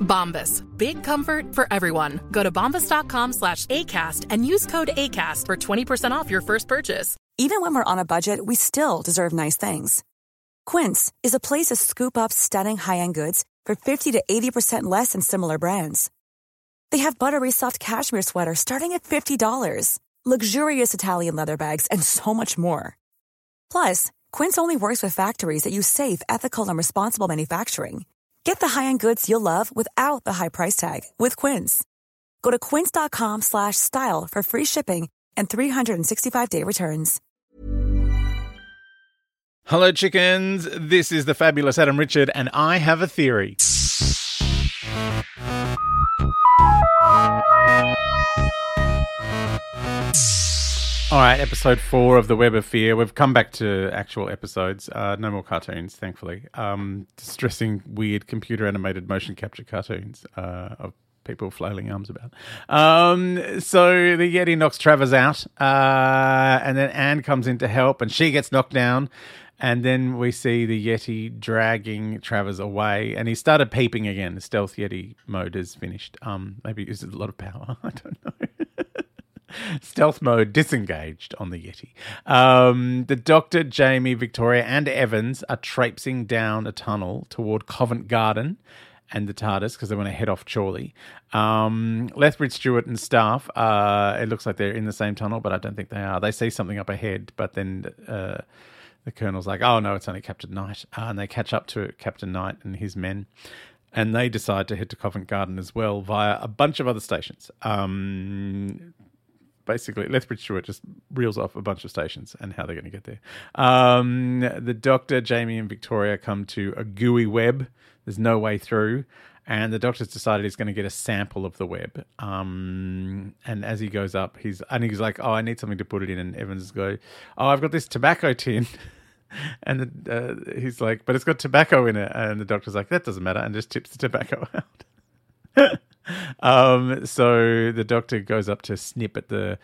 Bombas. Big comfort for everyone. Go to bombas.com slash ACAST and use code ACAST for 20% off your first purchase. Even when we're on a budget, we still deserve nice things. Quince is a place to scoop up stunning high-end goods for 50 to 80% less than similar brands. They have buttery soft cashmere sweaters starting at $50, luxurious Italian leather bags, and so much more. Plus, Quince only works with factories that use safe, ethical, and responsible manufacturing. Get the high-end goods you'll love without the high price tag with Quince. Go to quince.com slash style for free shipping and 365-day returns. Hello, chickens. This is the fabulous Adam Richard, and I have a theory. All right, episode four of the Web of Fear. We've come back to actual episodes. Uh, no more cartoons, thankfully. Um, distressing, weird computer animated motion capture cartoons uh, of people flailing arms about. Um, so the Yeti knocks Travers out, uh, and then Anne comes in to help, and she gets knocked down. And then we see the Yeti dragging Travers away, and he started peeping again. The stealth Yeti mode is finished. Um, maybe it uses a lot of power. I don't know. Stealth mode disengaged on the Yeti. Um, the Doctor, Jamie, Victoria, and Evans are traipsing down a tunnel toward Covent Garden and the TARDIS because they want to head off Chorley. Um, Lethbridge, Stewart, and staff, uh, it looks like they're in the same tunnel, but I don't think they are. They see something up ahead, but then uh, the Colonel's like, oh no, it's only Captain Knight. Uh, and they catch up to Captain Knight and his men. And they decide to head to Covent Garden as well via a bunch of other stations. Um, basically Lethbridge Stewart just reels off a bunch of stations and how they're going to get there. Um, the Doctor, Jamie, and Victoria come to a gooey web. There's no way through. And the doctor's decided he's going to get a sample of the web. Um, and as he goes up, he's and he's like, "Oh, I need something to put it in." And Evans goes, "Oh, I've got this tobacco tin." and the, uh, he's like, "But it's got tobacco in it." And the doctor's like, "That doesn't matter," and just tips the tobacco out. Um, so the doctor goes up to snip at the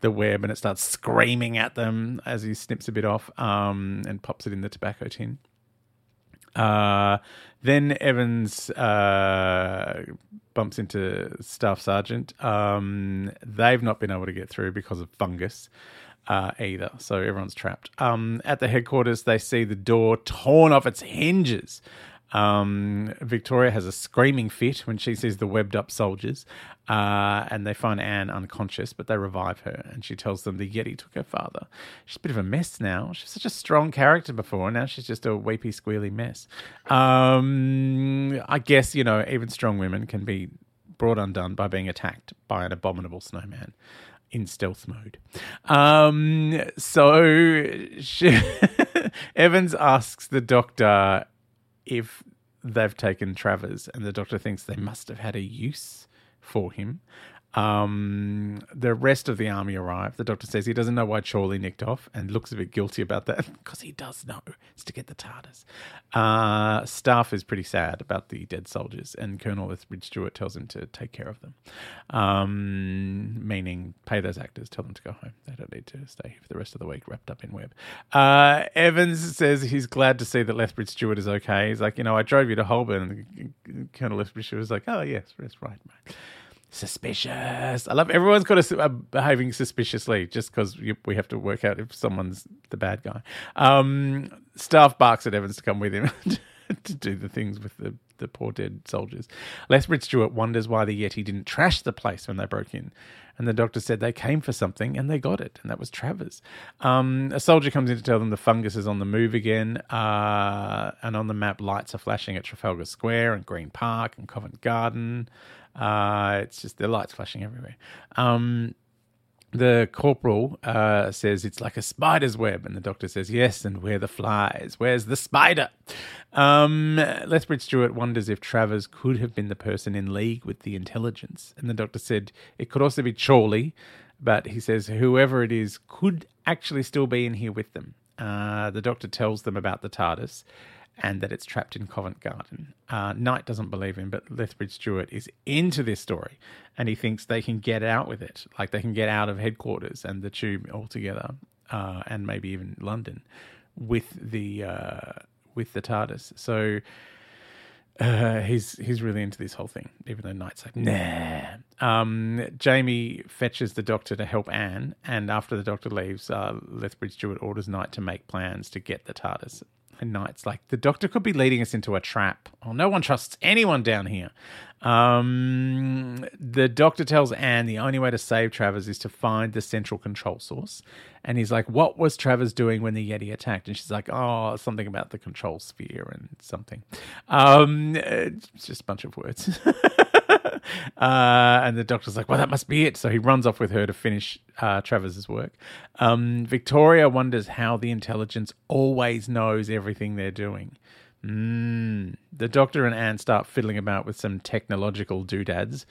the web, and it starts screaming at them as he snips a bit off, um, and pops it in the tobacco tin. Uh, then Evans uh, bumps into Staff Sergeant. Um, they've not been able to get through because of fungus uh, either, so everyone's trapped. Um, at the headquarters, they see the door torn off its hinges. Um, Victoria has a screaming fit when she sees the webbed up soldiers, uh, and they find Anne unconscious, but they revive her, and she tells them the Yeti took her father. She's a bit of a mess now. She's such a strong character before, and now she's just a weepy, squealy mess. Um, I guess, you know, even strong women can be brought undone by being attacked by an abominable snowman in stealth mode. Um, so she, Evans asks the doctor if they've taken Travers, and the doctor thinks they must have had a use for him. Um, the rest of the army arrive. The doctor says he doesn't know why Chorley nicked off and looks a bit guilty about that because he does know. It's to get the TARDIS. Uh, staff is pretty sad about the dead soldiers, and Colonel Lethbridge Stewart tells him to take care of them, um, meaning pay those actors, tell them to go home. They don't need to stay for the rest of the week wrapped up in web. Uh, Evans says he's glad to see that Lethbridge Stewart is okay. He's like, you know, I drove you to Holborn. Colonel Lethbridge Stewart was like, oh, yes, that's right, mate suspicious. I love everyone's got uh, behaving suspiciously just because we have to work out if someone's the bad guy. Um, staff barks at Evans to come with him. to do the things with the, the poor dead soldiers. Lethbridge Stewart wonders why the Yeti didn't trash the place when they broke in. And the doctor said they came for something and they got it, and that was Travers. Um, a soldier comes in to tell them the fungus is on the move again, uh, and on the map, lights are flashing at Trafalgar Square and Green Park and Covent Garden. Uh, it's just the lights flashing everywhere. Um, the corporal uh, says it's like a spider's web, and the doctor says yes, and where the flies? Where's the spider? Um, Lethbridge Stewart wonders if Travers could have been the person in league with the intelligence, and the doctor said it could also be Chorley, but he says whoever it is could actually still be in here with them. Uh, the doctor tells them about the TARDIS and that it's trapped in Covent Garden. Uh, Knight doesn't believe him, but Lethbridge Stewart is into this story and he thinks they can get out with it. Like they can get out of headquarters and the tube altogether, uh, and maybe even London with the uh, with the TARDIS. So uh, he's he's really into this whole thing, even though Knight's like, nah. Um, Jamie fetches the doctor to help Anne, and after the doctor leaves, uh, Lethbridge Stewart orders Knight to make plans to get the TARDIS. And Knight's like, the doctor could be leading us into a trap. Oh, no one trusts anyone down here. Um, the doctor tells Anne the only way to save Travers is to find the central control source. And he's like, What was Travers doing when the Yeti attacked? And she's like, Oh, something about the control sphere and something. Um, it's just a bunch of words. uh, and the doctor's like, well, that must be it. So he runs off with her to finish uh, Travers's work. Um, Victoria wonders how the intelligence always knows everything they're doing. Mm. The doctor and Anne start fiddling about with some technological doodads,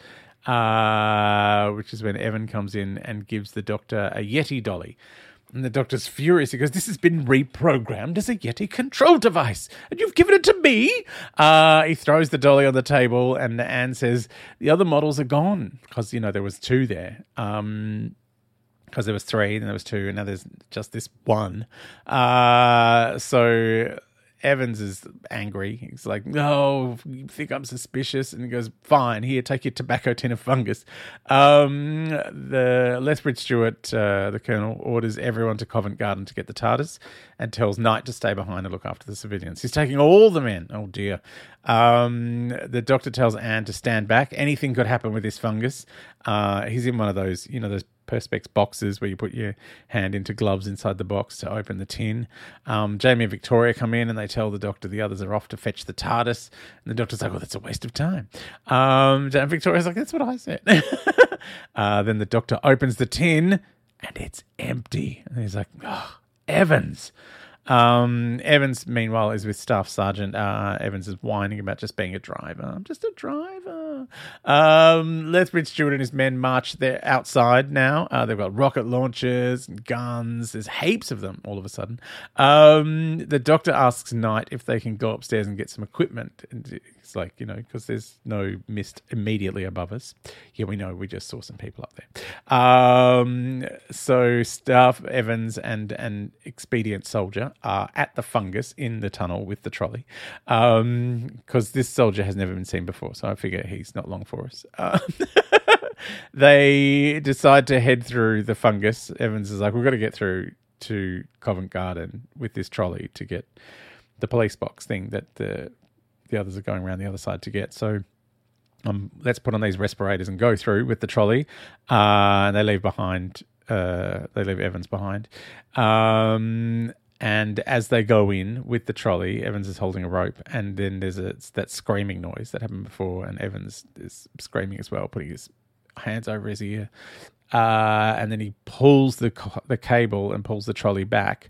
uh, which is when Evan comes in and gives the doctor a Yeti dolly. And the doctor's furious. He goes, This has been reprogrammed as a Yeti control device, and you've given it to me. Uh, he throws the dolly on the table, and Anne says, The other models are gone. Because, you know, there was two there. Um, because there was three, and there was two, and now there's just this one. Uh, so Evans is angry. He's like, "No, you think I'm suspicious?" And he goes, "Fine, here, take your tobacco tin of fungus." Um, the Lethbridge Stewart, uh, the colonel, orders everyone to Covent Garden to get the TARDIS, and tells Knight to stay behind and look after the civilians. He's taking all the men. Oh dear. Um, the doctor tells Anne to stand back. Anything could happen with this fungus. Uh, he's in one of those, you know, those perspex boxes where you put your hand into gloves inside the box to open the tin. Um, Jamie and Victoria come in and they tell the doctor the others are off to fetch the TARDIS. And the doctor's like, "Well, that's a waste of time." Um, and Victoria's like, "That's what I said." uh, then the doctor opens the tin and it's empty. And he's like, oh, "Evans." Um, Evans, meanwhile, is with Staff Sergeant. Uh, Evans is whining about just being a driver. I'm just a driver. Um, Lethbridge Stewart and his men march there outside now. Uh, they've got rocket launchers and guns. There's heaps of them all of a sudden. Um, the doctor asks Knight if they can go upstairs and get some equipment. It's like, you know, because there's no mist immediately above us. Yeah, we know. We just saw some people up there. Um, so Staff Evans and an expedient soldier are at the fungus in the tunnel with the trolley because this soldier has never been seen before. So I figure he's not long for us. Um, they decide to head through the fungus. Evans is like, we've got to get through to Covent Garden with this trolley to get the police box thing that the the others are going around the other side to get. So um, let's put on these respirators and go through with the trolley. Uh, and they leave behind, uh, they leave Evans behind. Um, and as they go in with the trolley, Evans is holding a rope, and then there's a, that screaming noise that happened before, and Evans is screaming as well, putting his hands over his ear. Uh, and then he pulls the the cable and pulls the trolley back,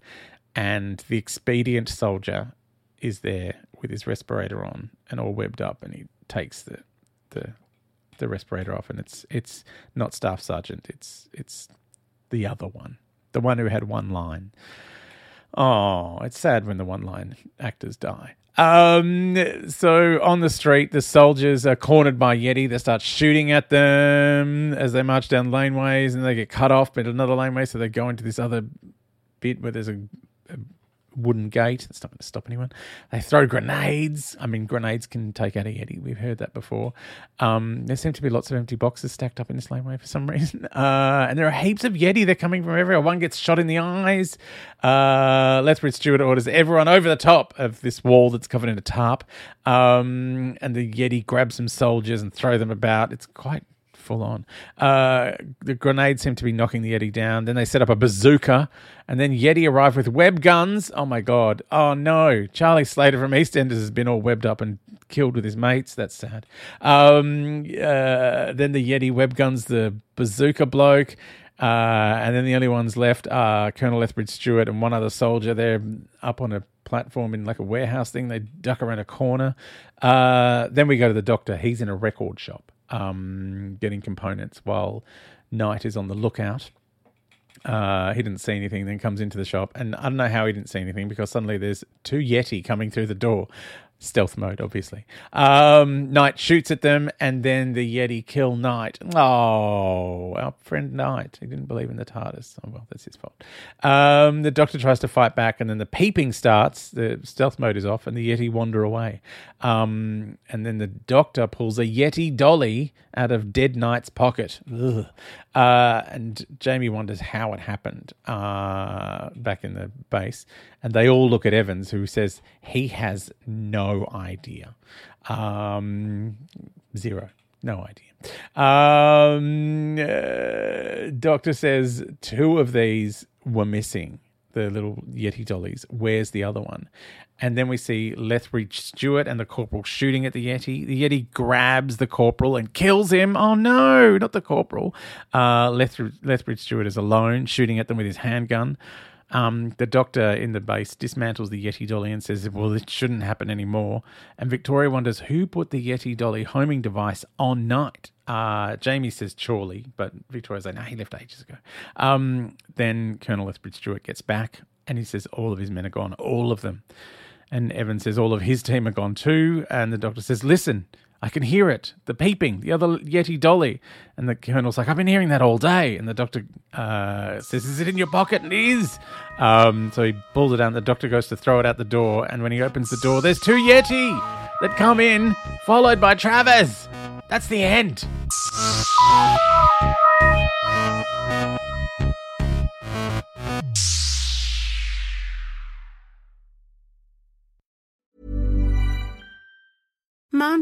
and the expedient soldier is there with his respirator on and all webbed up, and he takes the the the respirator off, and it's it's not staff sergeant, it's it's the other one, the one who had one line. Oh, it's sad when the one line actors die. Um, so on the street, the soldiers are cornered by Yeti. They start shooting at them as they march down laneways, and they get cut off by another laneway. So they go into this other bit where there's a, a wooden gate. That's not going to stop anyone. They throw grenades. I mean, grenades can take out a Yeti. We've heard that before. Um, there seem to be lots of empty boxes stacked up in this laneway for some reason. Uh, and there are heaps of Yeti. They're coming from everywhere. One gets shot in the eyes. Uh, Lethbridge Stewart orders everyone over the top of this wall that's covered in a tarp. Um, and the Yeti grabs some soldiers and throw them about. It's quite full on. Uh, the grenades seem to be knocking the Yeti down. Then they set up a bazooka, and then Yeti arrive with web guns. Oh my god! Oh no! Charlie Slater from EastEnders has been all webbed up and killed with his mates. That's sad. Um, uh, then the Yeti web guns the bazooka bloke. Uh, and then the only ones left are Colonel Lethbridge Stewart and one other soldier. They're up on a platform in like a warehouse thing. They duck around a corner. Uh, then we go to the doctor. He's in a record shop um, getting components while Knight is on the lookout. Uh, he didn't see anything, then comes into the shop, and I don't know how he didn't see anything because suddenly there's two Yeti coming through the door. Stealth mode, obviously. Um, Knight shoots at them, and then the Yeti kill Knight. Oh, our friend Knight. He didn't believe in the TARDIS. Oh, well, that's his fault. Um, the Doctor tries to fight back, and then the peeping starts. The stealth mode is off, and the Yeti wander away. Um, and then the Doctor pulls a Yeti dolly out of Dead Knight's pocket. Uh, and Jamie wonders how it happened uh, back in the base. And they all look at Evans, who says he has no idea. Um, zero. No idea. Um, uh, doctor says two of these were missing, the little Yeti dollies. Where's the other one? And then we see Lethbridge Stewart and the corporal shooting at the Yeti. The Yeti grabs the corporal and kills him. Oh no, not the corporal. Uh, Lethbridge, Lethbridge Stewart is alone, shooting at them with his handgun. Um, the doctor in the base dismantles the Yeti dolly and says, Well, it shouldn't happen anymore. And Victoria wonders who put the Yeti dolly homing device on Knight. Uh, Jamie says Chorley, but Victoria's like, No, he left ages ago. Um, then Colonel Lethbridge Stewart gets back and he says, All of his men are gone, all of them. And Evan says, All of his team are gone too. And the doctor says, Listen, I can hear it, the peeping, the other Yeti dolly. And the colonel's like, I've been hearing that all day. And the doctor uh, says, Is it in your pocket? And it is. Um, so he pulls it out, the doctor goes to throw it out the door. And when he opens the door, there's two Yeti that come in, followed by Travers. That's the end.